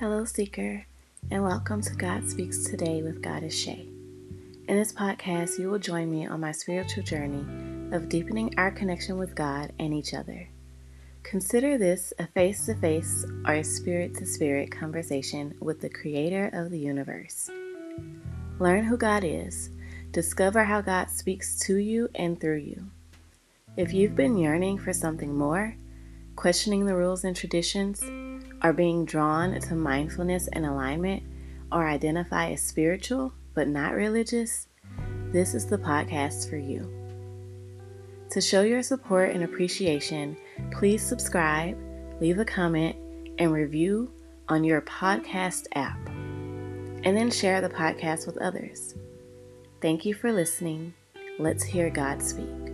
Hello, Seeker, and welcome to God Speaks Today with Goddess Sha. In this podcast, you will join me on my spiritual journey of deepening our connection with God and each other. Consider this a face to face or a spirit to spirit conversation with the Creator of the universe. Learn who God is, discover how God speaks to you and through you. If you've been yearning for something more, questioning the rules and traditions, are being drawn to mindfulness and alignment, or identify as spiritual but not religious, this is the podcast for you. To show your support and appreciation, please subscribe, leave a comment, and review on your podcast app. And then share the podcast with others. Thank you for listening. Let's hear God speak.